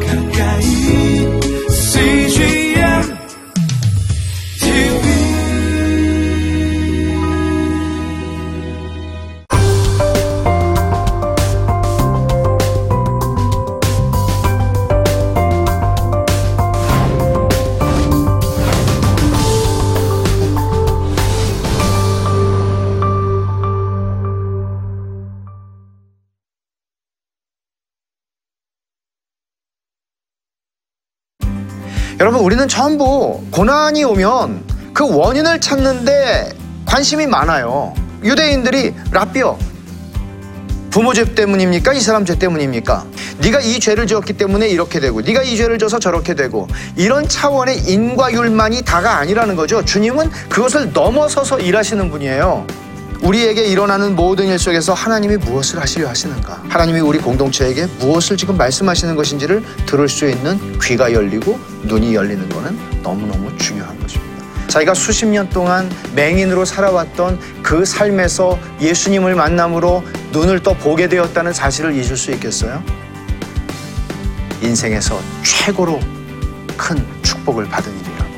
가까 우리는 전부 고난이 오면 그 원인을 찾는데 관심이 많아요. 유대인들이 라비어 부모 죄 때문입니까? 이 사람 죄 때문입니까? 네가 이 죄를 지었기 때문에 이렇게 되고 네가 이 죄를 져서 저렇게 되고 이런 차원의 인과율만이 다가 아니라는 거죠. 주님은 그것을 넘어서서 일하시는 분이에요. 우리에게 일어나는 모든 일 속에서 하나님이 무엇을 하시려 하시는가? 하나님이 우리 공동체에게 무엇을 지금 말씀하시는 것인지를 들을 수 있는 귀가 열리고 눈이 열리는 것은 너무너무 중요한 것입니다. 자기가 수십 년 동안 맹인으로 살아왔던 그 삶에서 예수님을 만남으로 눈을 떠 보게 되었다는 사실을 잊을 수 있겠어요? 인생에서 최고로 큰 축복을 받은 일이라고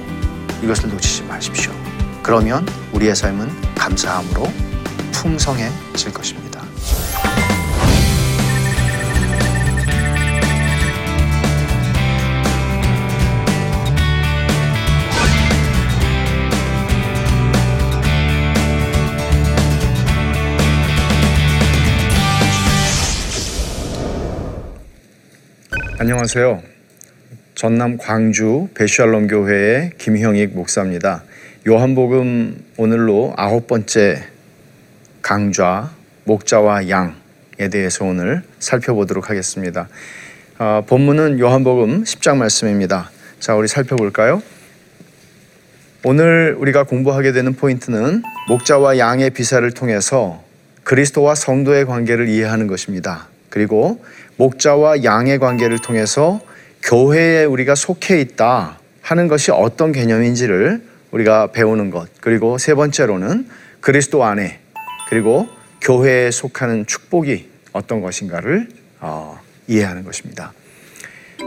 이것을 놓치지 마십시오. 그러면 우리의 삶은 감사함으로 풍성해질 것입니다. 안녕하세요. 전남 광주 배슈알롬 교회의 김형익 목사입니다. 요한복음 오늘로 아홉 번째 강좌 목자와 양에 대해서 오늘 살펴보도록 하겠습니다. 어, 본문은 요한복음 10장 말씀입니다. 자, 우리 살펴볼까요? 오늘 우리가 공부하게 되는 포인트는 목자와 양의 비사를 통해서 그리스도와 성도의 관계를 이해하는 것입니다. 그리고 목자와 양의 관계를 통해서 교회에 우리가 속해 있다 하는 것이 어떤 개념인지를 우리가 배우는 것. 그리고 세 번째로는 그리스도 안에 그리고 교회에 속하는 축복이 어떤 것인가를 어, 이해하는 것입니다.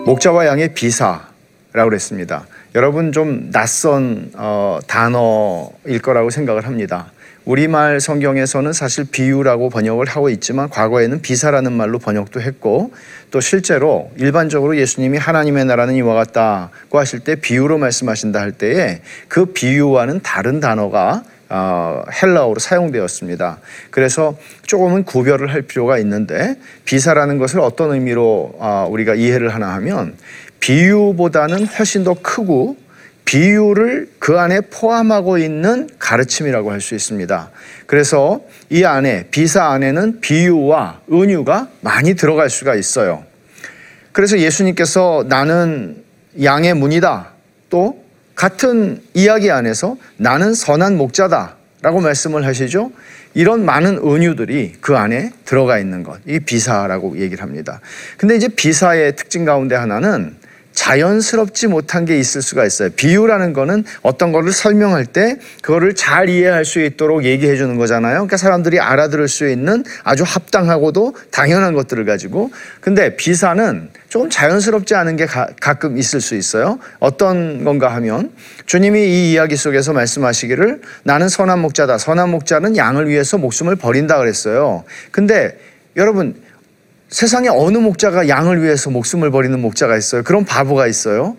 목자와 양의 비사라고 그랬습니다. 여러분 좀 낯선 어, 단어일 거라고 생각을 합니다. 우리말 성경에서는 사실 비유라고 번역을 하고 있지만 과거에는 비사라는 말로 번역도 했고 또 실제로 일반적으로 예수님이 하나님의 나라는 이와 같다고 하실 때 비유로 말씀하신다 할 때에 그 비유와는 다른 단어가 어, 헬라어로 사용되었습니다. 그래서 조금은 구별을 할 필요가 있는데 비사라는 것을 어떤 의미로 어, 우리가 이해를 하나 하면 비유보다는 훨씬 더 크고 비유를 그 안에 포함하고 있는 가르침이라고 할 수 있습니다. 그래서 이 안에 비사 안에는 비유와 은유가 많이 들어갈 수가 있어요. 그래서 예수님께서 나는 양의 문이다. 또 같은 이야기 안에서 나는 선한 목자다. 라고 말씀을 하시죠. 이런 많은 은유들이 그 안에 들어가 있는 것. 이 비사라고 얘기를 합니다. 근데 이제 비사의 특징 가운데 하나는 자연스럽지 못한 게 있을 수가 있어요. 비유라는 거는 어떤 거를 설명할 때 그거를 잘 이해할 수 있도록 얘기해 주는 거잖아요. 그러니까 사람들이 알아들을 수 있는 아주 합당하고도 당연한 것들을 가지고 근데 비사는 조금 자연스럽지 않은 게 가, 끔 있을 수 있어요. 어떤 건가 하면 주님이 이 이야기 속에서 말씀하시기를 나는 선한 목자다. 선한 목자는 양을 위해서 목숨을 버린다 그랬어요. 근데 여러분 세상에 어느 목자가 양을 위해서 목숨을 버리는 목자가 있어요? 그런 바보가 있어요?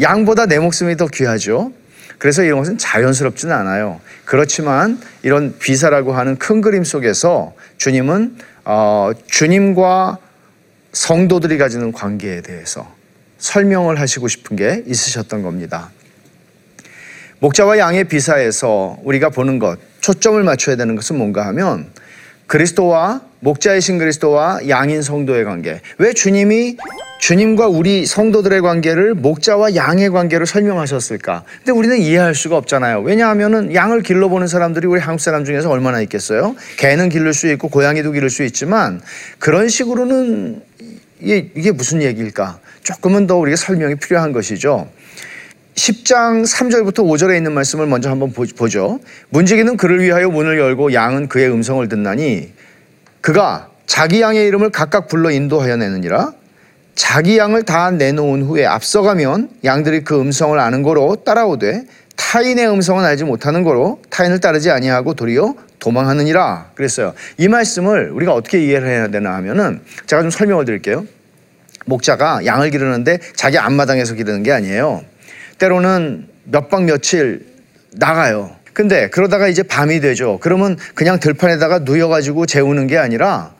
양보다 내 목숨이 더 귀하죠. 그래서 이런 것은 자연스럽지는 않아요. 그렇지만 이런 비사라고 하는 큰 그림 속에서 주님은 어, 주님과 성도들이 가지는 관계에 대해서 설명을 하시고 싶은 게 있으셨던 겁니다. 목자와 양의 비사에서 우리가 보는 것, 초점을 맞춰야 되는 것은 뭔가 하면 그리스도와 목자이신 그리스도와 양인 성도의 관계. 왜 주님이 주님과 우리 성도들의 관계를 목자와 양의 관계로 설명하셨을까? 근데 우리는 이해할 수가 없잖아요. 왜냐하면은 양을 길러보는 사람들이 우리 한국 사람 중에서 얼마나 있겠어요? 개는 기를 수 있고 고양이도 기를 수 있지만 그런 식으로는 이게, 이게 무슨 얘기일까? 조금은 더 우리가 설명이 필요한 것이죠. 10장 3절부터 5절에 있는 말씀을 먼저 한번 보죠. 문지기는 그를 위하여 문을 열고 양은 그의 음성을 듣나니 그가 자기 양의 이름을 각각 불러 인도하여 내느니라 자기 양을 다 내놓은 후에 앞서가면 양들이 그 음성을 아는 거로 따라오되 타인의 음성은 알지 못하는 거로 타인을 따르지 아니하고 도리어 도망하느니라 그랬어요. 이 말씀을 우리가 어떻게 이해를 해야 되나 하면은 제가 좀 설명을 드릴게요. 목자가 양을 기르는데 자기 앞마당에서 기르는 게 아니에요. 때로는 몇 박 며칠 나가요. 근데 그러다가 이제 밤이 되죠. 그러면 그냥 들판에다가 누워가지고 재우는 게 아니라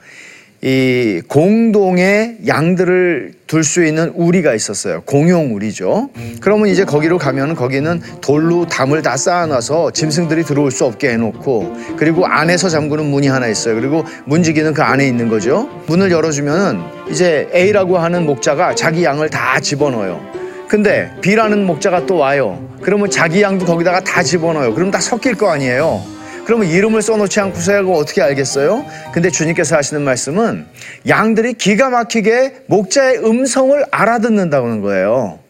이 공동의 양들을 둘 수 있는 우리가 있었어요. 공용 우리죠. 그러면 이제 거기로 가면 거기는 돌로 담을 다 쌓아놔서 짐승들이 들어올 수 없게 해놓고 그리고 안에서 잠그는 문이 하나 있어요. 그리고 문지기는 그 안에 있는 거죠. 문을 열어주면은 이제 A라고 하는 목자가 자기 양을 다 집어넣어요. 근데 B라는 목자가 또 와요. 그러면 자기 양도 거기다가 다 집어넣어요. 그럼 다 섞일 거 아니에요. 그러면 이름을 써놓지 않고서 하고 어떻게 알겠어요? 근데 주님께서 하시는 말씀은 양들이 기가 막히게 목자의 음성을 알아듣는다는 거예요.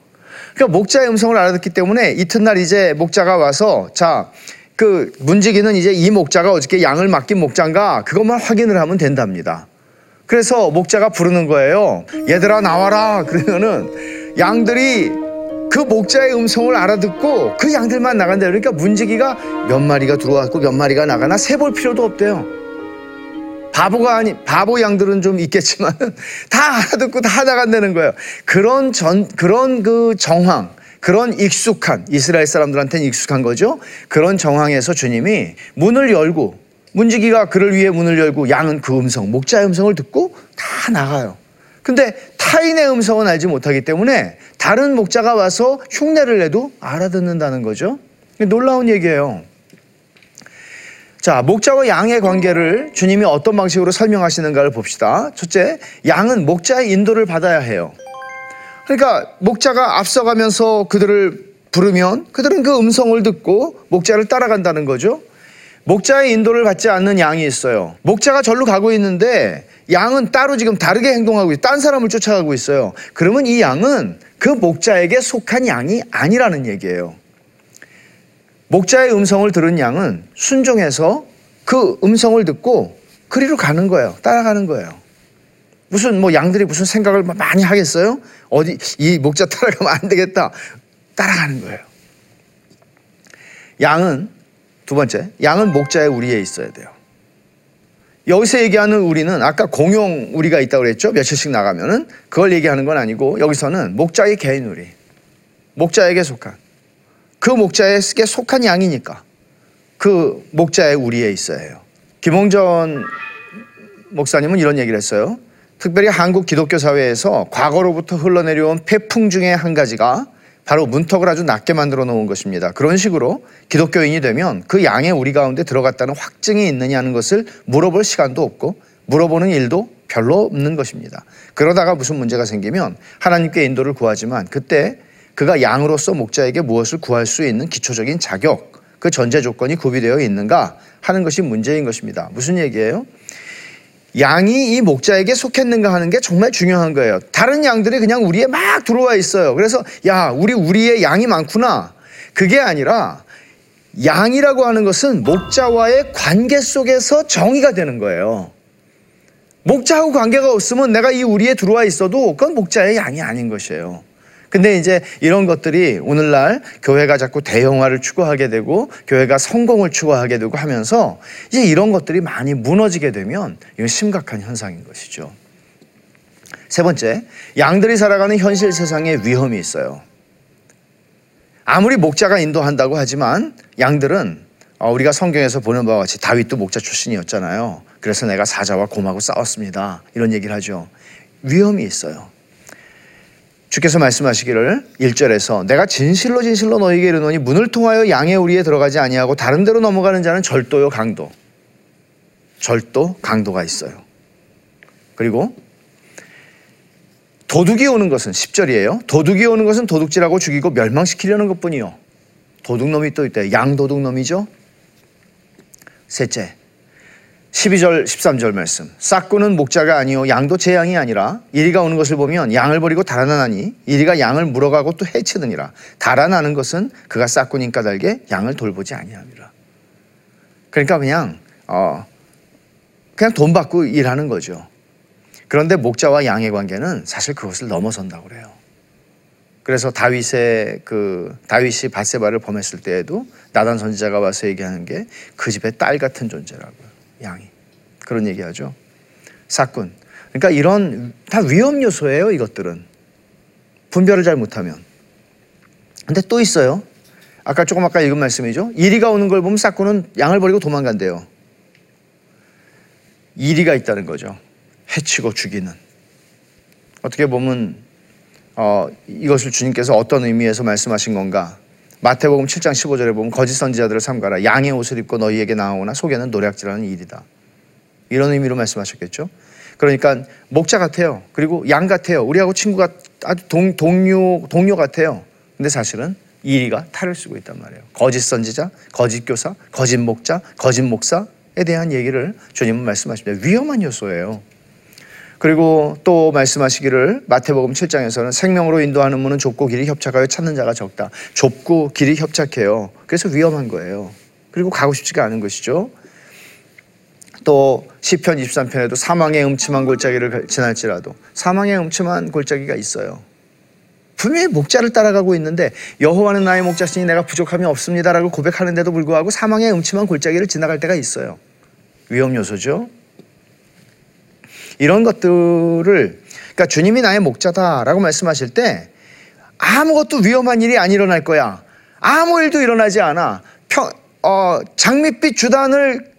그러니까 목자의 음성을 알아듣기 때문에 이튿날 이제 목자가 와서 자, 그 문지기는 이제 이 목자가 어저께 양을 맡긴 목자인가 그것만 확인을 하면 된답니다. 그래서 목자가 부르는 거예요. 얘들아 나와라. 그러면은 양들이 그 목자의 음성을 알아듣고 그 양들만 나간다. 그러니까 문지기가 몇 마리가 들어왔고 몇 마리가 나가나 세볼 필요도 없대요. 바보가 아니 바보 양들은 좀 있겠지만 다 알아듣고 다 나간다는 거예요. 그런 전 그런 그 정황 그런 익숙한 이스라엘 사람들한테는 익숙한 거죠. 그런 정황에서 주님이 문을 열고 문지기가 그를 위해 문을 열고 양은 그 음성 목자의 음성을 듣고 다 나가요. 근데 타인의 음성은 알지 못하기 때문에 다른 목자가 와서 흉내를 내도 알아듣는다는 거죠. 놀라운 얘기예요. 자, 목자와 양의 관계를 주님이 어떤 방식으로 설명하시는가를 봅시다. 첫째, 양은 목자의 인도를 받아야 해요. 그러니까 목자가 앞서가면서 그들을 부르면 그들은 그 음성을 듣고 목자를 따라간다는 거죠. 목자의 인도를 받지 않는 양이 있어요. 목자가 절로 가고 있는데 양은 따로 지금 다르게 행동하고 있어요. 딴 사람을 쫓아가고 있어요. 그러면 이 양은 그 목자에게 속한 양이 아니라는 얘기예요. 목자의 음성을 들은 양은 순종해서 그 음성을 듣고 그리로 가는 거예요. 따라가는 거예요. 무슨 뭐 양들이 무슨 생각을 많이 하겠어요? 어디 이 목자 따라가면 안 되겠다. 따라가는 거예요. 양은 두 번째, 양은 목자의 우리에 있어야 돼요. 여기서 얘기하는 우리는 아까 공용 우리가 있다고 그랬죠? 며칠씩 나가면은 그걸 얘기하는 건 아니고 여기서는 목자의 개인 우리. 목자에게 속한 그 목자에게 속한 양이니까 그 목자의 우리에 있어야 해요. 김홍전 목사님은 이런 얘기를 했어요. 특별히 한국 기독교 사회에서 과거로부터 흘러내려온 폐풍 중에 한 가지가 바로 문턱을 아주 낮게 만들어 놓은 것입니다. 그런 식으로 기독교인이 되면 그 양의 우리 가운데 들어갔다는 확증이 있느냐는 것을 물어볼 시간도 없고 물어보는 일도 별로 없는 것입니다. 그러다가 무슨 문제가 생기면 하나님께 인도를 구하지만 그때 그가 양으로서 목자에게 무엇을 구할 수 있는 기초적인 자격, 그 전제 조건이 구비되어 있는가 하는 것이 문제인 것입니다. 무슨 얘기예요? 양이 이 목자에게 속했는가 하는 게 정말 중요한 거예요. 다른 양들이 그냥 우리에 막 들어와 있어요. 그래서 야, 우리 우리의 양이 많구나. 그게 아니라 양이라고 하는 것은 목자와의 관계 속에서 정의가 되는 거예요. 목자하고 관계가 없으면 내가 이 우리에 들어와 있어도 그건 목자의 양이 아닌 것이에요. 근데 이제 이런 것들이 오늘날 교회가 자꾸 대형화를 추구하게 되고 교회가 성공을 추구하게 되고 하면서 이제 이런 것들이 많이 무너지게 되면 이건 심각한 현상인 것이죠. 세 번째, 양들이 살아가는 현실 세상에 위험이 있어요. 아무리 목자가 인도한다고 하지만 양들은 어, 우리가 성경에서 보는 바와 같이 다윗도 목자 출신이었잖아요. 그래서 내가 사자와 곰하고 싸웠습니다. 이런 얘기를 하죠. 위험이 있어요. 주께서 말씀하시기를 1절에서 내가 진실로 진실로 너에게 이르노니 문을 통하여 양의 우리에 들어가지 아니하고 다른 데로 넘어가는 자는 절도요 강도. 절도 강도가 있어요. 그리고 도둑이 오는 것은 10절이에요. 도둑이 오는 것은 도둑질하고 죽이고 멸망시키려는 것뿐이요. 도둑놈이 또 있대요. 양도둑놈이죠. 셋째. 12절 13절 말씀 싹구는 목자가 아니요 양도 제 양이 아니라 이리가 오는 것을 보면 양을 버리고 달아나니 이리가 양을 물어가고 또 해치느니라 달아나는 것은 그가 싹구인 까닭에 양을 돌보지 아니함이라 그러니까 그냥 어 그냥 돈 받고 일하는 거죠 그런데 목자와 양의 관계는 사실 그것을 넘어선다고 그래요. 그래서 다윗의 그 다윗이 바세바를 범했을 때에도 나단 선지자가 와서 얘기하는 게 그 집의 딸 같은 존재라고요. 양이 그런 얘기하죠. 사꾼. 그러니까 이런 다 위험 요소예요. 이것들은 분별을 잘 못하면. 근데 또 있어요. 아까 조금 아까 읽은 말씀이죠. 이리가 오는 걸 보면 사꾼은 양을 버리고 도망간대요. 이리가 있다는 거죠. 해치고 죽이는. 어떻게 보면 어, 이것을 주님께서 어떤 의미에서 말씀하신 건가? 마태복음 7장 15절에 보면 거짓 선지자들을 삼가라 양의 옷을 입고 너희에게 나오나 속에는 노략질하는 일이다. 이런 의미로 말씀하셨겠죠. 그러니까 목자 같아요. 그리고 양 같아요. 우리하고 친구가 아주 동, 동료 동료 같아요. 근데 사실은 이리가 탈을 쓰고 있단 말이에요. 거짓 선지자, 거짓 교사, 거짓 목자, 거짓 목사에 대한 얘기를 주님은 말씀하십니다. 위험한 요소예요. 그리고 또 말씀하시기를 마태복음 7장에서는 생명으로 인도하는 문은 좁고 길이 협착하여 찾는 자가 적다. 좁고 길이 협착해요. 그래서 위험한 거예요. 그리고 가고 싶지가 않은 것이죠. 또 시편 23편에도 사망의 음침한 골짜기를 지날지라도 사망의 음침한 골짜기가 있어요. 분명히 목자를 따라가고 있는데 여호와는 나의 목자시니 내가 부족함이 없습니다라고 고백하는데도 불구하고 사망의 음침한 골짜기를 지나갈 때가 있어요. 위험 요소죠. 이런 것들을 그러니까 주님이 나의 목자다라고 말씀하실 때 아무것도 위험한 일이 안 일어날 거야. 아무 일도 일어나지 않아. 평, 어, 장밋빛 주단을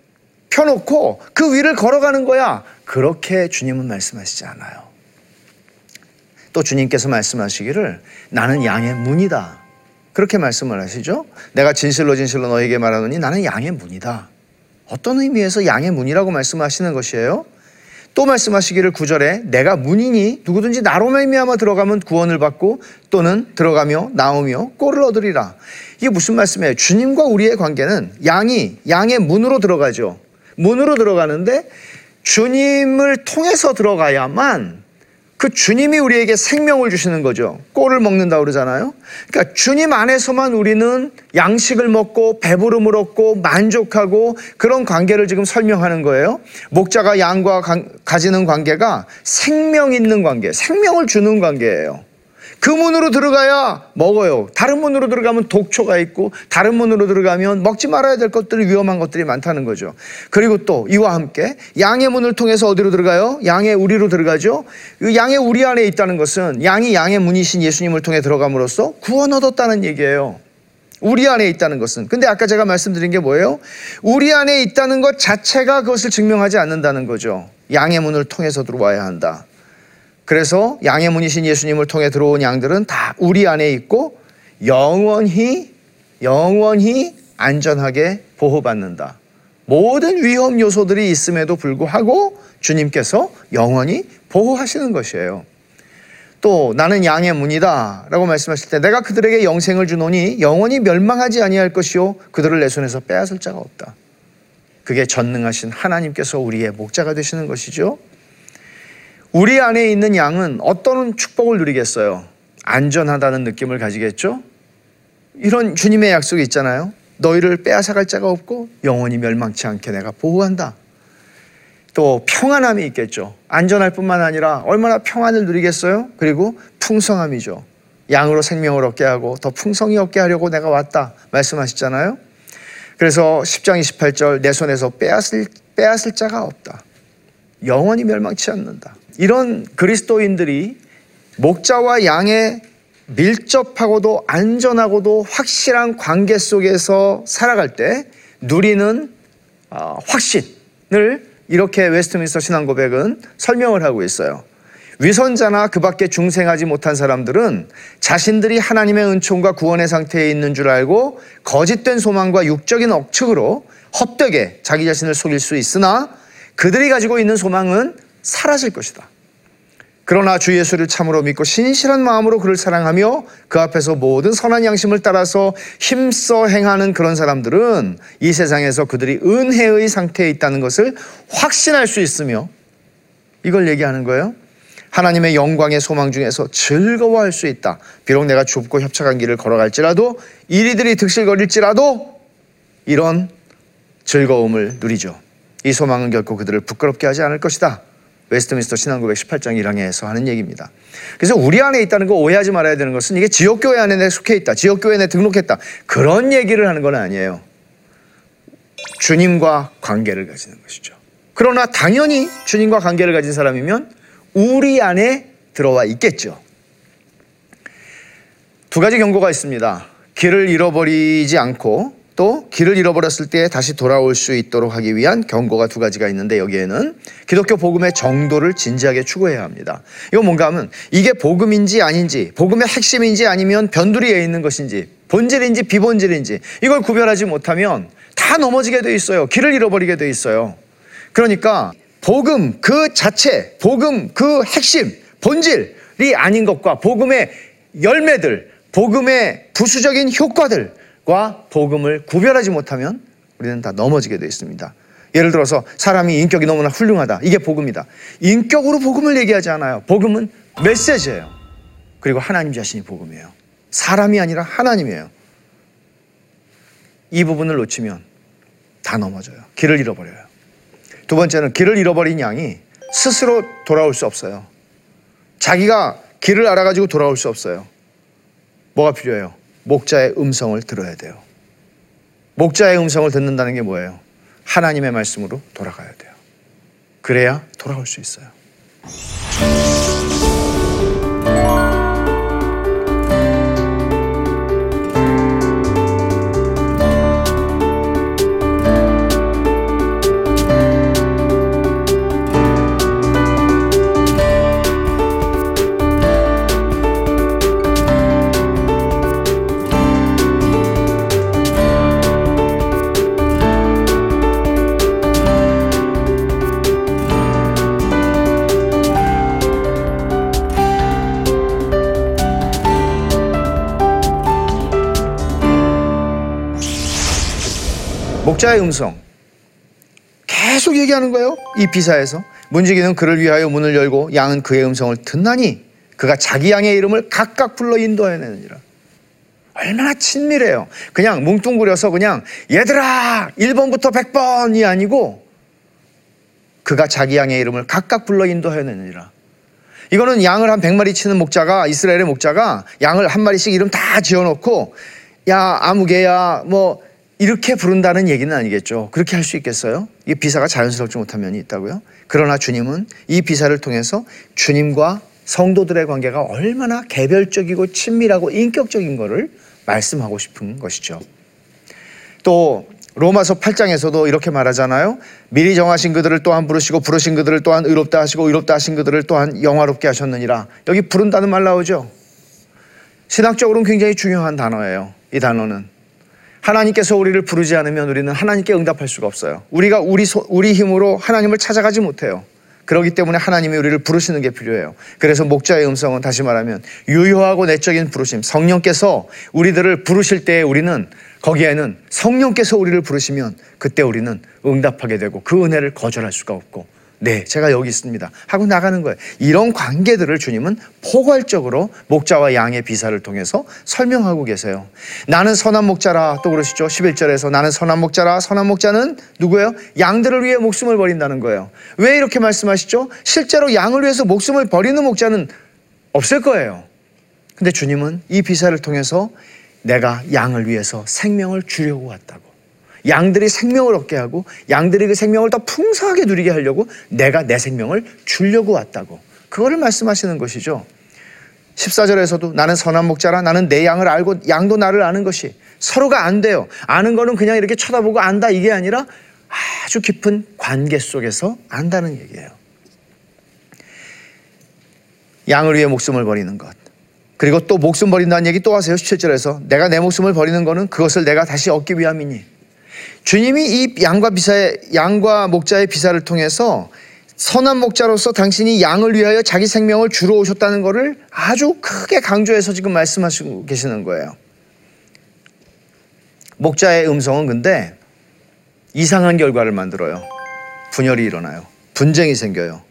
펴놓고 그 위를 걸어가는 거야. 그렇게 주님은 말씀하시지 않아요. 또 주님께서 말씀하시기를 나는 양의 문이다. 그렇게 말씀을 하시죠. 내가 진실로 진실로 너에게 말하노니 나는 양의 문이다. 어떤 의미에서 양의 문이라고 말씀하시는 것이에요? 또 말씀하시기를 구절에 내가 문이니 누구든지 나로 말미암아 들어가면 구원을 받고 또는 들어가며 나오며 꼴을 얻으리라. 이게 무슨 말씀이에요? 주님과 우리의 관계는 양이 양의 문으로 들어가죠. 문으로 들어가는데 주님을 통해서 들어가야만 그 주님이 우리에게 생명을 주시는 거죠. 꼴을 먹는다 그러잖아요. 그러니까 주님 안에서만 우리는 양식을 먹고 배부름을 얻고 만족하고 그런 관계를 지금 설명하는 거예요. 목자가 양과 가지는 관계가 생명 있는 관계, 생명을 주는 관계예요. 그 문으로 들어가야 먹어요. 다른 문으로 들어가면 독초가 있고 다른 문으로 들어가면 먹지 말아야 될 것들이 위험한 것들이 많다는 거죠. 그리고 또 이와 함께 양의 문을 통해서 어디로 들어가요? 양의 우리로 들어가죠. 그 양의 우리 안에 있다는 것은 양이 양의 문이신 예수님을 통해 들어감으로써 구원 얻었다는 얘기예요. 우리 안에 있다는 것은. 근데 아까 제가 말씀드린 게 뭐예요? 우리 안에 있다는 것 자체가 그것을 증명하지 않는다는 거죠. 양의 문을 통해서 들어와야 한다. 그래서 양의 문이신 예수님을 통해 들어온 양들은 다 우리 안에 있고 영원히 영원히 안전하게 보호받는다. 모든 위험 요소들이 있음에도 불구하고 주님께서 영원히 보호하시는 것이에요. 또 나는 양의 문이다라고 말씀하실 때 내가 그들에게 영생을 주노니 영원히 멸망하지 아니할 것이요 그들을 내 손에서 빼앗을 자가 없다. 그게 전능하신 하나님께서 우리의 목자가 되시는 것이죠. 우리 안에 있는 양은 어떤 축복을 누리겠어요? 안전하다는 느낌을 가지겠죠? 이런 주님의 약속이 있잖아요. 너희를 빼앗아갈 자가 없고 영원히 멸망치 않게 내가 보호한다. 또 평안함이 있겠죠. 안전할 뿐만 아니라 얼마나 평안을 누리겠어요? 그리고 풍성함이죠. 양으로 생명을 얻게 하고 더 풍성히 얻게 하려고 내가 왔다. 말씀하셨잖아요. 그래서 10장 28절 내 손에서 빼앗을, 빼앗을 자가 없다. 영원히 멸망치 않는다. 이런 그리스도인들이 목자와 양의 밀접하고도 안전하고도 확실한 관계 속에서 살아갈 때 누리는 어, 확신을 이렇게 웨스트민스터 신앙 고백은 설명을 하고 있어요. 위선자나 그 밖에 중생하지 못한 사람들은 자신들이 하나님의 은총과 구원의 상태에 있는 줄 알고 거짓된 소망과 육적인 억측으로 헛되게 자기 자신을 속일 수 있으나 그들이 가지고 있는 소망은 사라질 것이다. 그러나 주 예수를 참으로 믿고 신실한 마음으로 그를 사랑하며 그 앞에서 모든 선한 양심을 따라서 힘써 행하는 그런 사람들은 이 세상에서 그들이 은혜의 상태에 있다는 것을 확신할 수 있으며 이걸 얘기하는 거예요. 하나님의 영광의 소망 중에서 즐거워할 수 있다. 비록 내가 좁고 협착한 길을 걸어갈지라도 이리들이 득실거릴지라도 이런 즐거움을 누리죠. 이 소망은 결코 그들을 부끄럽게 하지 않을 것이다. 웨스트민스터 신앙고백 18장 1항에서 하는 얘기입니다. 그래서 우리 안에 있다는 거 오해하지 말아야 되는 것은 이게 지역교회 안에 내 속해 있다. 지역교회에 내 등록했다. 그런 얘기를 하는 건 아니에요. 주님과 관계를 가지는 것이죠. 그러나 당연히 주님과 관계를 가진 사람이면 우리 안에 들어와 있겠죠. 두 가지 경고가 있습니다. 길을 잃어버리지 않고 또 길을 잃어버렸을 때 다시 돌아올 수 있도록 하기 위한 경고가 두 가지가 있는데 여기에는 기독교 복음의 정도를 진지하게 추구해야 합니다. 이건 뭔가 하면 이게 복음인지 아닌지, 복음의 핵심인지 아니면 변두리에 있는 것인지, 본질인지 비본질인지 이걸 구별하지 못하면 다 넘어지게 돼 있어요. 길을 잃어버리게 돼 있어요. 그러니까 복음 그 자체, 복음 그 핵심, 본질이 아닌 것과 복음의 열매들, 복음의 부수적인 효과들 과 복음을 구별하지 못하면 우리는 다 넘어지게 되어 있습니다. 예를 들어서 사람이 인격이 너무나 훌륭하다. 이게 복음이다. 인격으로 복음을 얘기하지 않아요. 복음은 메시지예요. 그리고 하나님 자신이 복음이에요. 사람이 아니라 하나님이에요. 이 부분을 놓치면 다 넘어져요. 길을 잃어버려요. 두 번째는 길을 잃어버린 양이 스스로 돌아올 수 없어요. 자기가 길을 알아가지고 돌아올 수 없어요. 뭐가 필요해요? 목자의 음성을 들어야 돼요. 목자의 음성을 듣는다는 게 뭐예요? 하나님의 말씀으로 돌아가야 돼요. 그래야 돌아올 수 있어요. 목자의 음성 계속 얘기하는 거예요. 이 비사에서 문지기는 그를 위하여 문을 열고 양은 그의 음성을 듣나니 그가 자기 양의 이름을 각각 불러 인도해내느니라. 얼마나 친밀해요. 그냥 뭉뚱그려서 그냥 얘들아 1번부터 100번이 아니고 그가 자기 양의 이름을 각각 불러 인도해내느니라. 이거는 양을 한 100마리 치는 목자가 이스라엘의 목자가 양을 한 마리씩 이름 다 지어놓고 야 아무개야 뭐 이렇게 부른다는 얘기는 아니겠죠. 그렇게 할 수 있겠어요? 이 비사가 자연스럽지 못한 면이 있다고요. 그러나 주님은 이 비사를 통해서 주님과 성도들의 관계가 얼마나 개별적이고 친밀하고 인격적인 것을 말씀하고 싶은 것이죠. 또 로마서 8장에서도 이렇게 말하잖아요. 미리 정하신 그들을 또한 부르시고 부르신 그들을 또한 의롭다 하시고 의롭다 하신 그들을 또한 영화롭게 하셨느니라. 여기 부른다는 말 나오죠. 신학적으로는 굉장히 중요한 단어예요. 이 단어는 하나님께서 우리를 부르지 않으면 우리는 하나님께 응답할 수가 없어요. 우리가 우리 소, 우리 힘으로 하나님을 찾아가지 못해요. 그렇기 때문에 하나님이 우리를 부르시는 게 필요해요. 그래서 목자의 음성은 다시 말하면 유효하고 내적인 부르심. 성령께서 우리들을 부르실 때 우리는 거기에는 성령께서 우리를 부르시면 그때 우리는 응답하게 되고 그 은혜를 거절할 수가 없고 네, 제가 여기 있습니다. 하고 나가는 거예요. 이런 관계들을 주님은 포괄적으로 목자와 양의 비사를 통해서 설명하고 계세요. 나는 선한 목자라 또 그러시죠. 11절에서 나는 선한 목자라 선한 목자는 누구예요? 양들을 위해 목숨을 버린다는 거예요. 왜 이렇게 말씀하시죠? 실제로 양을 위해서 목숨을 버리는 목자는 없을 거예요. 근데 주님은 이 비사를 통해서 내가 양을 위해서 생명을 주려고 왔다고. 양들이 생명을 얻게 하고 양들이 그 생명을 더 풍성하게 누리게 하려고 내가 내 생명을 주려고 왔다고. 그거를 말씀하시는 것이죠. 14절에서도 나는 선한 목자라 나는 내 양을 알고 양도 나를 아는 것이 서로가 안 돼요. 아는 거는 그냥 이렇게 쳐다보고 안다 이게 아니라 아주 깊은 관계 속에서 안다는 얘기예요. 양을 위해 목숨을 버리는 것. 그리고 또 목숨 버린다는 얘기 또 하세요. 17절에서 내가 내 목숨을 버리는 거는 그것을 내가 다시 얻기 위함이니 주님이 이 양과 비사의 양과 목자의 비사를 통해서 선한 목자로서 당신이 양을 위하여 자기 생명을 주러 오셨다는 것을 아주 크게 강조해서 지금 말씀하시고 계시는 거예요. 목자의 음성은 근데 이상한 결과를 만들어요. 분열이 일어나요. 분쟁이 생겨요.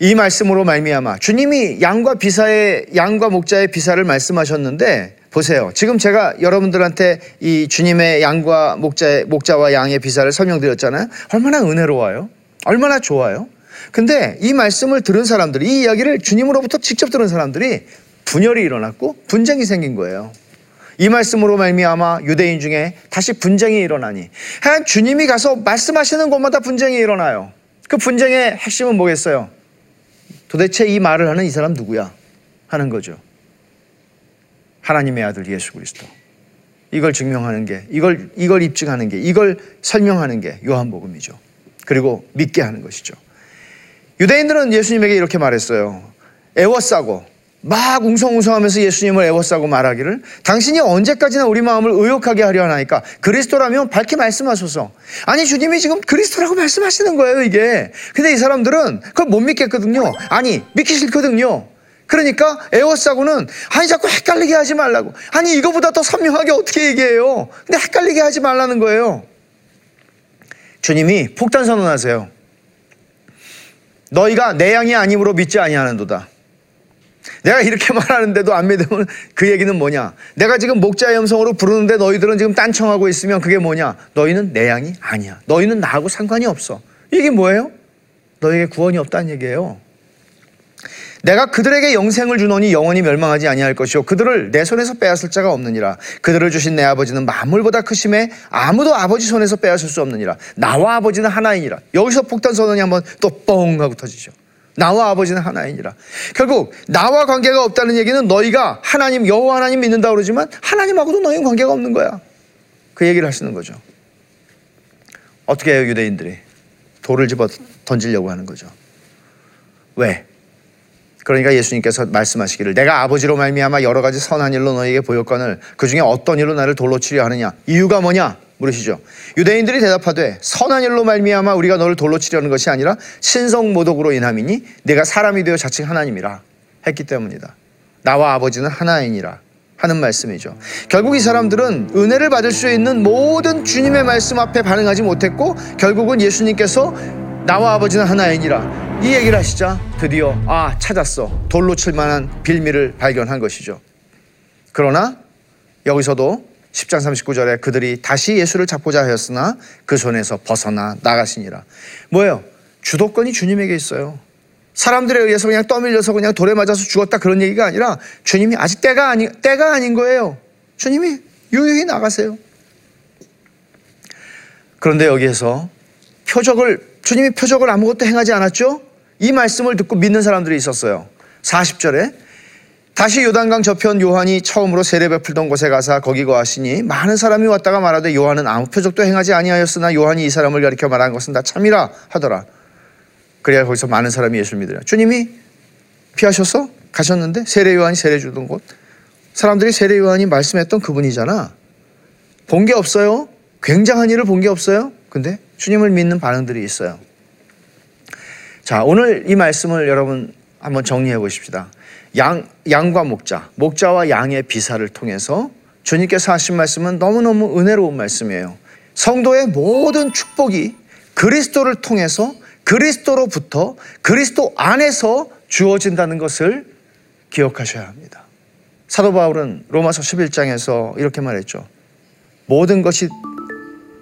이 말씀으로 말미암아 주님이 양과 비사의 양과 목자의 비사를 말씀하셨는데 보세요. 지금 제가 여러분들한테 이 주님의 양과 목자의 목자와 양의 비사를 설명드렸잖아요. 얼마나 은혜로워요. 얼마나 좋아요. 근데 이 말씀을 들은 사람들이 이 이야기를 주님으로부터 직접 들은 사람들이 분열이 일어났고 분쟁이 생긴 거예요. 이 말씀으로 말미암아 유대인 중에 다시 분쟁이 일어나니 하여간 주님이 가서 말씀하시는 곳마다 분쟁이 일어나요. 그 분쟁의 핵심은 뭐겠어요? 도대체 이 말을 하는 이 사람 누구야? 하는 거죠. 하나님의 아들 예수 그리스도. 이걸 증명하는 게 이걸 이걸 입증하는 게 이걸 설명하는 게 요한복음이죠. 그리고 믿게 하는 것이죠. 유대인들은 예수님에게 이렇게 말했어요. 애워싸고 막 웅성웅성하면서 예수님을 애워싸고 말하기를 당신이 언제까지나 우리 마음을 의욕하게 하려 하나니까 그리스도라면 밝게 말씀하소서. 아니 주님이 지금 그리스도라고 말씀하시는 거예요 이게. 근데 이 사람들은 그걸 못 믿겠거든요. 아니 믿기 싫거든요. 그러니까 애워싸고는 아니 자꾸 헷갈리게 하지 말라고. 아니 이거보다 더 선명하게 어떻게 얘기해요. 근데 헷갈리게 하지 말라는 거예요. 주님이 폭탄 선언하세요. 너희가 내 양이 아님으로 믿지 아니하는도다. 내가 이렇게 말하는데도 안 믿으면 그 얘기는 뭐냐? 내가 지금 목자의 음성으로 부르는데 너희들은 지금 딴청하고 있으면 그게 뭐냐? 너희는 내 양이 아니야. 너희는 나하고 상관이 없어. 이게 뭐예요? 너에게 구원이 없다는 얘기예요. 내가 그들에게 영생을 주노니 영원히 멸망하지 아니할 것이요. 그들을 내 손에서 빼앗을 자가 없느니라. 그들을 주신 내 아버지는 만물보다 크심에 아무도 아버지 손에서 빼앗을 수 없느니라. 나와 아버지는 하나이니라. 여기서 폭탄 선언이 한번 또 뻥 하고 터지죠. 나와 아버지는 하나이니라. 결국 나와 관계가 없다는 얘기는 너희가 하나님 여호와 하나님 믿는다 그러지만 하나님하고도 너희는 관계가 없는 거야. 그 얘기를 하시는 거죠. 어떻게 해요 유대인들이? 돌을 집어 던지려고 하는 거죠. 왜? 그러니까 예수님께서 말씀하시기를 내가 아버지로 말미암아 여러 가지 선한 일로 너에게 보였거늘 그 중에 어떤 일로 나를 돌로 치려 하느냐? 이유가 뭐냐? 물으시죠. 유대인들이 대답하되 선한 일로 말미암아 우리가 너를 돌로 치려는 것이 아니라 신성 모독으로 인함이니 내가 사람이 되어 자칭 하나님이라 했기 때문이다. 나와 아버지는 하나이니라 하는 말씀이죠. 결국 이 사람들은 은혜를 받을 수 있는 모든 주님의 말씀 앞에 반응하지 못했고 결국은 예수님께서 나와 아버지는 하나이니라 이 얘기를 하시자 드디어 아 찾았어. 돌로 칠 만한 빌미를 발견한 것이죠. 그러나 여기서도 10장 39절에 그들이 다시 예수를 잡고자 하였으나 그 손에서 벗어나 나가시니라. 뭐예요? 주도권이 주님에게 있어요. 사람들에 의해서 그냥 떠밀려서 그냥 돌에 맞아서 죽었다 그런 얘기가 아니라 주님이 아직 때가 아니 때가 아닌 거예요. 주님이 유유히 나가세요. 그런데 여기에서 표적을 주님이 표적을 아무것도 행하지 않았죠? 이 말씀을 듣고 믿는 사람들이 있었어요. 40절에 다시 요단강 저편 요한이 처음으로 세례 베풀던 곳에 가서 거기 거하시니 많은 사람이 왔다가 말하되 요한은 아무 표적도 행하지 아니하였으나 요한이 이 사람을 가리켜 말한 것은 다 참이라 하더라. 그래야 거기서 많은 사람이 예수를 믿으라. 주님이 피하셔서 가셨는데 세례 요한이 세례 주던 곳 사람들이 세례 요한이 말씀했던 그분이잖아. 본 게 없어요. 굉장한 일을 본 게 없어요. 근데 주님을 믿는 반응들이 있어요. 자, 오늘 이 말씀을 여러분 한번 정리해 보십시다. 양, 양과 목자, 목자와 양의 비사를 통해서 주님께서 하신 말씀은 너무너무 은혜로운 말씀이에요. 성도의 모든 축복이 그리스도를 통해서 그리스도로부터 그리스도 안에서 주어진다는 것을 기억하셔야 합니다. 사도 바울은 로마서 11장에서 이렇게 말했죠. 모든 것이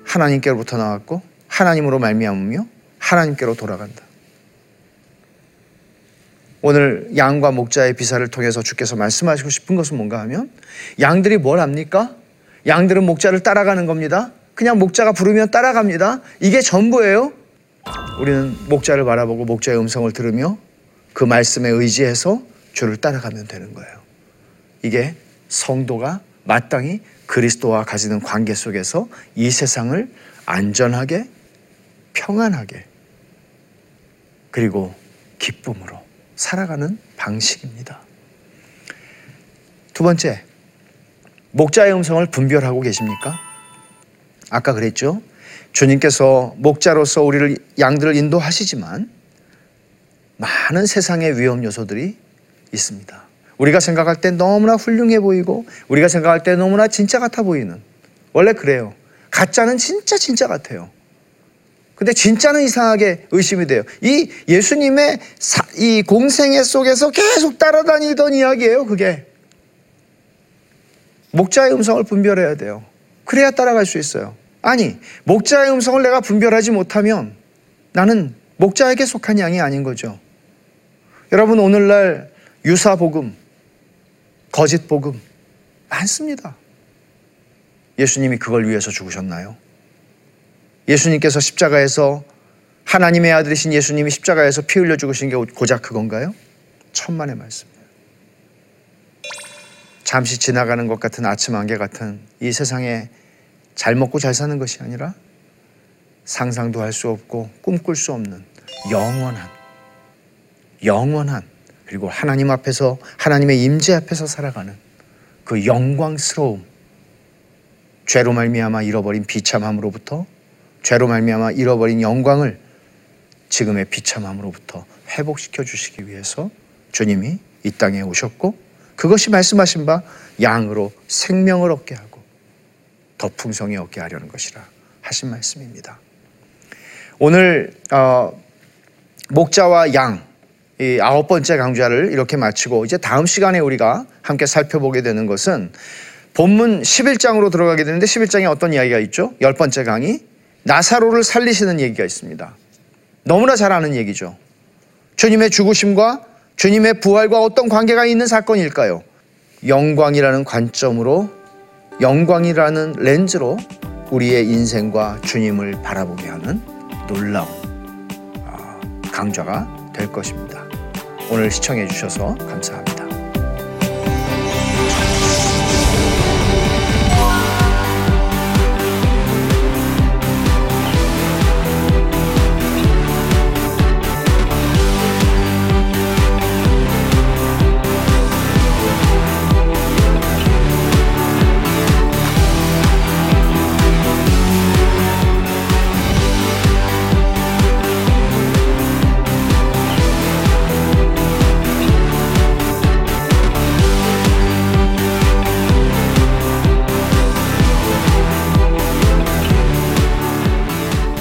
하나님께로부터 나왔고 하나님으로 말미암으며 하나님께로 돌아간다. 오늘 양과 목자의 비사를 통해서 주께서 말씀하시고 싶은 것은 뭔가 하면 양들이 뭘 합니까? 양들은 목자를 따라가는 겁니다. 그냥 목자가 부르면 따라갑니다. 이게 전부예요. 우리는 목자를 바라보고 목자의 음성을 들으며 그 말씀에 의지해서 주를 따라가면 되는 거예요. 이게 성도가 마땅히 그리스도와 가지는 관계 속에서 이 세상을 안전하게 평안하게 그리고 기쁨으로 살아가는 방식입니다. 두 번째, 목자의 음성을 분별하고 계십니까? 아까 그랬죠? 주님께서 목자로서 우리를 양들을 인도하시지만 많은 세상의 위험 요소들이 있습니다. 우리가 생각할 때 너무나 훌륭해 보이고 우리가 생각할 때 너무나 진짜 같아 보이는 원래 그래요. 가짜는 진짜 진짜 같아요. 근데 진짜는 이상하게 의심이 돼요. 이 예수님의 사, 이 공생애 속에서 계속 따라다니던 이야기예요, 그게. 목자의 음성을 분별해야 돼요. 그래야 따라갈 수 있어요. 아니, 목자의 음성을 내가 분별하지 못하면 나는 목자에게 속한 양이 아닌 거죠. 여러분 오늘날 유사 복음, 거짓 복음 많습니다. 예수님이 그걸 위해서 죽으셨나요? 예수님께서 십자가에서 하나님의 아들이신 예수님이 십자가에서 피 흘려 죽으신 게 고작 그건가요? 천만의 말씀이에요. 잠시 지나가는 것 같은 아침 안개 같은 이 세상에 잘 먹고 잘 사는 것이 아니라 상상도 할 수 없고 꿈꿀 수 없는 영원한 영원한 그리고 하나님 앞에서 하나님의 임재 앞에서 살아가는 그 영광스러움 죄로 말미암아 잃어버린 비참함으로부터 죄로 말미암아 잃어버린 영광을 지금의 비참함으로부터 회복시켜 주시기 위해서 주님이 이 땅에 오셨고 그것이 말씀하신 바 양으로 생명을 얻게 하고 더 풍성히 얻게 하려는 것이라 하신 말씀입니다. 오늘 어, 목자와 양, 이 아홉 번째 강좌를 이렇게 마치고 이제 다음 시간에 우리가 함께 살펴보게 되는 것은 본문 11장으로 들어가게 되는데 11장에 어떤 이야기가 있죠? 열 번째 강의 나사로를 살리시는 얘기가 있습니다. 너무나 잘 아는 얘기죠. 주님의 죽으심과 주님의 부활과 어떤 관계가 있는 사건일까요? 영광이라는 관점으로 영광이라는 렌즈로 우리의 인생과 주님을 바라보게 하는 놀라운 아, 강좌가 될 것입니다. 오늘 시청해 주셔서 감사합니다.